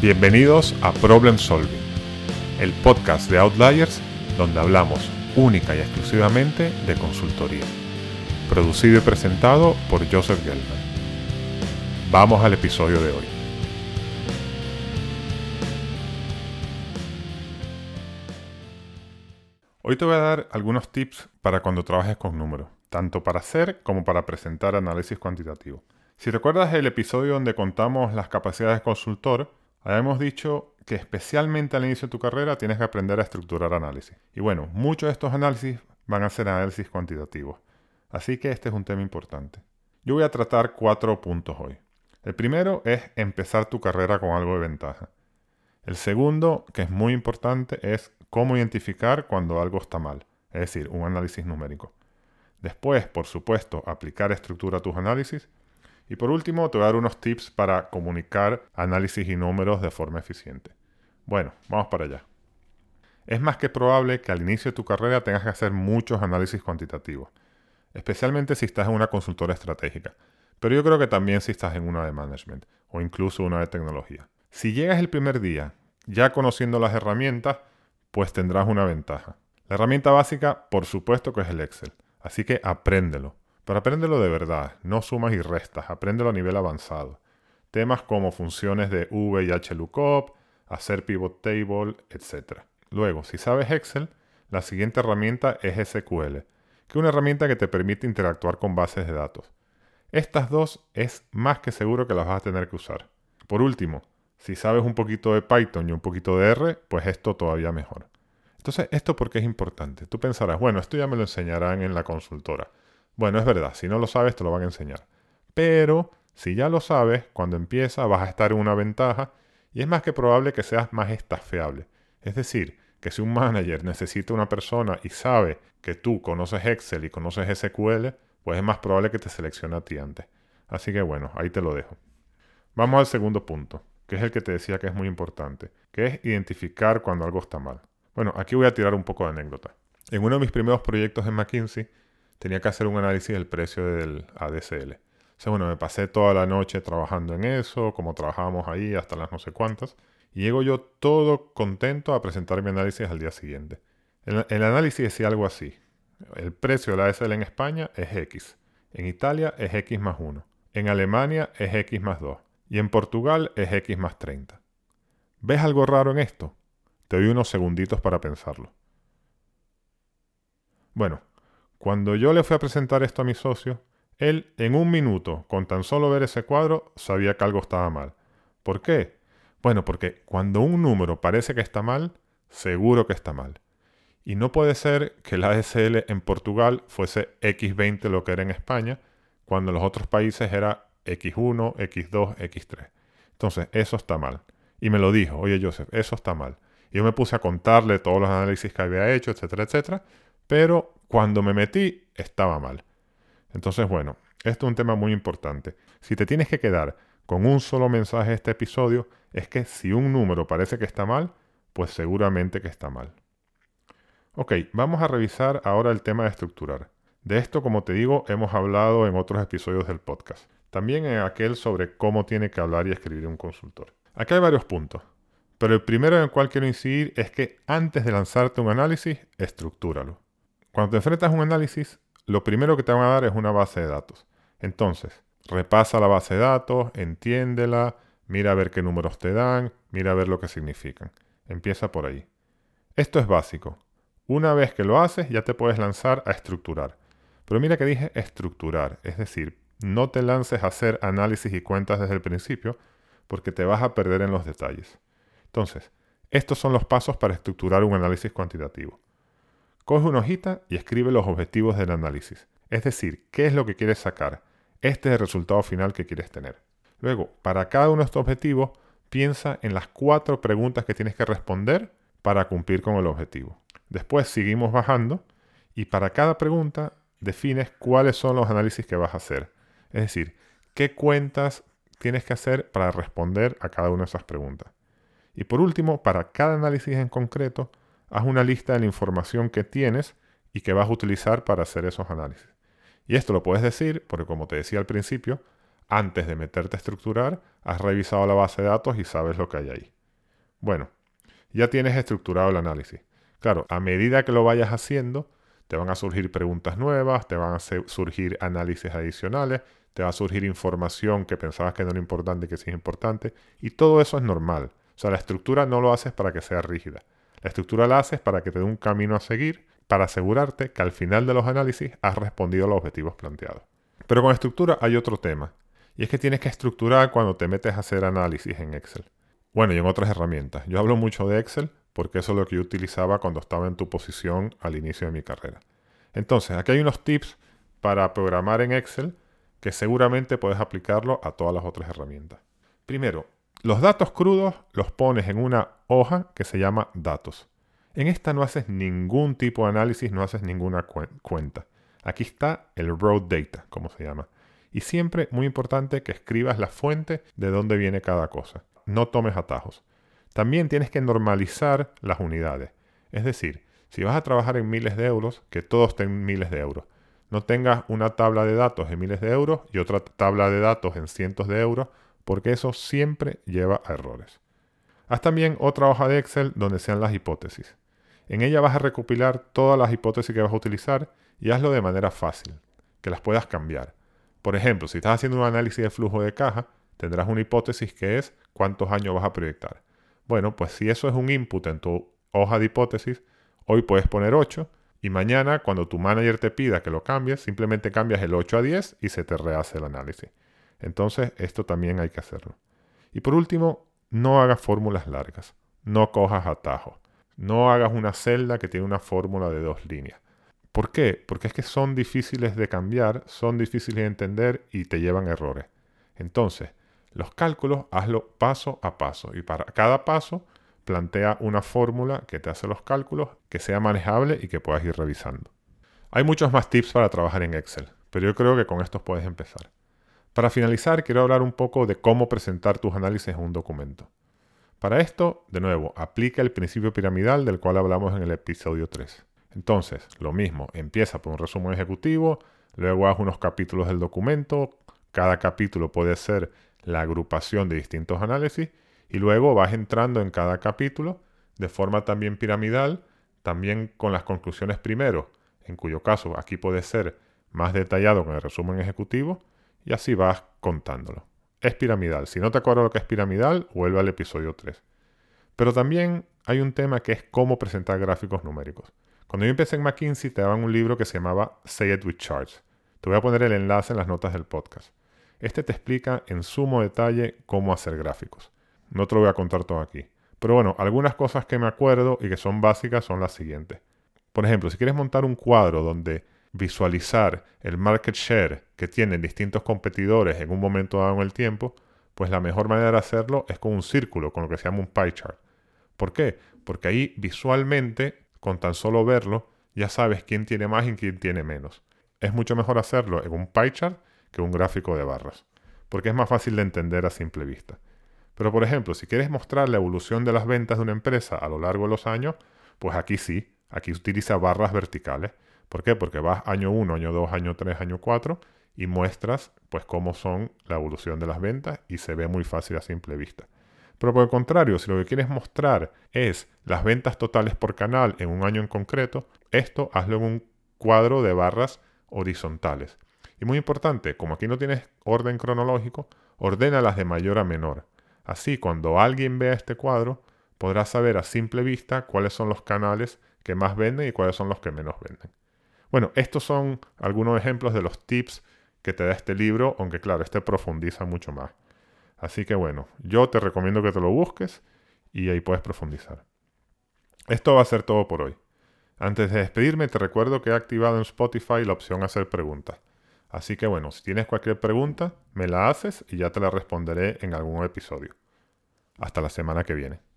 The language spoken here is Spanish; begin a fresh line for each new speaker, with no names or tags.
Bienvenidos a Problem Solving, el podcast de Outliers donde hablamos única y exclusivamente de consultoría. Producido y presentado por Joseph Gelman. Vamos al episodio de hoy. Hoy te voy a dar algunos tips para cuando trabajes con números, tanto para hacer como para presentar análisis cuantitativo. Si recuerdas el episodio donde contamos las capacidades de consultor, habíamos dicho que especialmente al inicio de tu carrera tienes que aprender a estructurar análisis. Y bueno, muchos de estos análisis van a ser análisis cuantitativos. Así que este es un tema importante. Yo voy a tratar cuatro puntos hoy. El primero es empezar tu carrera con algo de ventaja. El segundo, que es muy importante, es cómo identificar cuando algo está mal, es decir, un análisis numérico. Después, por supuesto, aplicar estructura a tus análisis y por último, te voy a dar unos tips para comunicar análisis y números de forma eficiente. Bueno, vamos para allá. Es más que probable que al inicio de tu carrera tengas que hacer muchos análisis cuantitativos, especialmente si estás en una consultora estratégica, pero yo creo que también si estás en una de management o incluso una de tecnología. Si llegas el primer día ya conociendo las herramientas, pues tendrás una ventaja. La herramienta básica, por supuesto que es el Excel, así que apréndelo. Pero apréndelo de verdad, no sumas y restas, apréndelo a nivel avanzado. Temas como funciones de V y H lookup, hacer pivot table, etc. Luego, si sabes Excel, la siguiente herramienta es SQL, que es una herramienta que te permite interactuar con bases de datos. Estas dos es más que seguro que las vas a tener que usar. Por último, si sabes un poquito de Python y un poquito de R, pues esto todavía mejor. Entonces, ¿esto por qué es importante? Tú pensarás, bueno, esto ya me lo enseñarán en la consultora. Bueno, es verdad, si no lo sabes te lo van a enseñar. Pero si ya lo sabes, cuando empieza vas a estar en una ventaja y es más que probable que seas más estafeable. Es decir, que si un manager necesita una persona y sabe que tú conoces Excel y conoces SQL, pues es más probable que te seleccione a ti antes. Así que bueno, ahí te lo dejo. Vamos al segundo punto, que es el que te decía que es muy importante, que es identificar cuando algo está mal. Bueno, aquí voy a tirar un poco de anécdota. En uno de mis primeros proyectos en McKinsey, tenía que hacer un análisis del precio del ADCL. O bueno, me pasé toda la noche trabajando en eso, como trabajábamos ahí hasta las no sé cuántas, y llego yo todo contento a presentar mi análisis al día siguiente. El, el análisis decía algo así. El precio del ADCL en España es X. En Italia es X más 1. En Alemania es X más 2. Y en Portugal es X más 30. ¿Ves algo raro en esto? Te doy unos segunditos para pensarlo. Bueno, cuando yo le fui a presentar esto a mi socio, él en un minuto, con tan solo ver ese cuadro, sabía que algo estaba mal. ¿Por qué? Bueno, porque cuando un número parece que está mal, seguro que está mal. Y no puede ser que la ASL en Portugal fuese X20 lo que era en España, cuando en los otros países era X1, X2, X3. Entonces, eso está mal. Y me lo dijo, oye Joseph, eso está mal. Y yo me puse a contarle todos los análisis que había hecho, etcétera, etcétera. Pero cuando me metí, estaba mal. Entonces, bueno, esto es un tema muy importante. Si te tienes que quedar con un solo mensaje de este episodio, es que si un número parece que está mal, pues seguramente que está mal. Ok, vamos a revisar ahora el tema de estructurar. De esto, como te digo, hemos hablado en otros episodios del podcast. También en aquel sobre cómo tiene que hablar y escribir un consultor. Aquí hay varios puntos, pero el primero en el cual quiero incidir es que antes de lanzarte un análisis, estructúralo. Cuando te enfrentas a un análisis, lo primero que te van a dar es una base de datos. Entonces, repasa la base de datos, entiéndela, mira a ver qué números te dan, mira a ver lo que significan. Empieza por ahí. Esto es básico. Una vez que lo haces, ya te puedes lanzar a estructurar. Pero mira que dije estructurar, es decir, no te lances a hacer análisis y cuentas desde el principio, porque te vas a perder en los detalles. Entonces, estos son los pasos para estructurar un análisis cuantitativo. Coge una hojita y escribe los objetivos del análisis. Es decir, qué es lo que quieres sacar. Este es el resultado final que quieres tener. Luego, para cada uno de estos objetivos, piensa en las cuatro preguntas que tienes que responder para cumplir con el objetivo. Después seguimos bajando y para cada pregunta defines cuáles son los análisis que vas a hacer. Es decir, qué cuentas tienes que hacer para responder a cada una de esas preguntas. Y por último, para cada análisis en concreto, haz una lista de la información que tienes y que vas a utilizar para hacer esos análisis. Y esto lo puedes decir porque, como te decía al principio, antes de meterte a estructurar, has revisado la base de datos y sabes lo que hay ahí. Bueno, ya tienes estructurado el análisis. Claro, a medida que lo vayas haciendo, te van a surgir preguntas nuevas, te van a surgir análisis adicionales, te va a surgir información que pensabas que no era importante y que sí es importante, y todo eso es normal. O sea, la estructura no lo haces para que sea rígida. La estructura la haces para que te dé un camino a seguir, para asegurarte que al final de los análisis has respondido a los objetivos planteados. Pero con estructura hay otro tema, y es que tienes que estructurar cuando te metes a hacer análisis en Excel. Bueno, y en otras herramientas. Yo hablo mucho de Excel porque eso es lo que yo utilizaba cuando estaba en tu posición al inicio de mi carrera. Entonces, aquí hay unos tips para programar en Excel que seguramente puedes aplicarlo a todas las otras herramientas. Primero, los datos crudos los pones en una hoja que se llama datos. En esta no haces ningún tipo de análisis, no haces ninguna cuenta. Aquí está el raw data, como se llama. Y siempre, muy importante, que escribas la fuente de dónde viene cada cosa. No tomes atajos. También tienes que normalizar las unidades. Es decir, si vas a trabajar en miles de euros, que todos tengan miles de euros. No tengas una tabla de datos en miles de euros y otra tabla de datos en cientos de euros, porque eso siempre lleva a errores. Haz también otra hoja de Excel donde sean las hipótesis. En ella vas a recopilar todas las hipótesis que vas a utilizar y hazlo de manera fácil, que las puedas cambiar. Por ejemplo, si estás haciendo un análisis de flujo de caja, tendrás una hipótesis que es cuántos años vas a proyectar. Bueno, pues si eso es un input en tu hoja de hipótesis, hoy puedes poner 8 y mañana cuando tu manager te pida que lo cambies, simplemente cambias el 8 a 10 y se te rehace el análisis. Entonces, esto también hay que hacerlo. Y por último, no hagas fórmulas largas, no cojas atajos, no hagas una celda que tiene una fórmula de dos líneas. ¿Por qué? Porque es que son difíciles de cambiar, son difíciles de entender y te llevan errores. Entonces, los cálculos hazlo paso a paso y para cada paso plantea una fórmula que te hace los cálculos, que sea manejable y que puedas ir revisando. Hay muchos más tips para trabajar en Excel, pero yo creo que con estos puedes empezar. Para finalizar, quiero hablar un poco de cómo presentar tus análisis en un documento. Para esto, de nuevo, aplica el principio piramidal del cual hablamos en el episodio 3. Entonces, lo mismo, empieza por un resumen ejecutivo, luego haz unos capítulos del documento, cada capítulo puede ser la agrupación de distintos análisis y luego vas entrando en cada capítulo de forma también piramidal, también con las conclusiones primero, en cuyo caso aquí puede ser más detallado con el resumen ejecutivo y así vas contándolo. Es piramidal. Si no te acuerdas lo que es piramidal, vuelve al episodio 3. Pero también hay un tema que es cómo presentar gráficos numéricos. Cuando yo empecé en McKinsey te daban un libro que se llamaba Say It with Charts. Te voy a poner el enlace en las notas del podcast. Este te explica en sumo detalle cómo hacer gráficos. No te lo voy a contar todo aquí. Pero bueno, algunas cosas que me acuerdo y que son básicas son las siguientes. Por ejemplo, si quieres montar un cuadro donde visualizar el market share que tienen distintos competidores en un momento dado en el tiempo, pues la mejor manera de hacerlo es con un círculo, con lo que se llama un pie chart. ¿Por qué? Porque ahí visualmente, con tan solo verlo, ya sabes quién tiene más y quién tiene menos. Es mucho mejor hacerlo en un pie chart que un gráfico de barras, porque es más fácil de entender a simple vista. Pero por ejemplo, si quieres mostrar la evolución de las ventas de una empresa a lo largo de los años, pues aquí sí, aquí utiliza barras verticales. ¿Por qué? Porque vas año 1, año 2, año 3, año 4 y muestras pues cómo son la evolución de las ventas y se ve muy fácil a simple vista. Pero por el contrario, si lo que quieres mostrar es las ventas totales por canal en un año en concreto, esto hazlo en un cuadro de barras horizontales. Y muy importante, como aquí no tienes orden cronológico, ordénalas de mayor a menor. Así, cuando alguien vea este cuadro, podrá saber a simple vista cuáles son los canales que más venden y cuáles son los que menos venden. Bueno, estos son algunos ejemplos de los tips que te da este libro, aunque claro, este profundiza mucho más. Así que bueno, yo te recomiendo que te lo busques y ahí puedes profundizar. Esto va a ser todo por hoy. Antes de despedirme, te recuerdo que he activado en Spotify la opción hacer preguntas. Así que bueno, si tienes cualquier pregunta, me la haces y ya te la responderé en algún episodio. Hasta la semana que viene.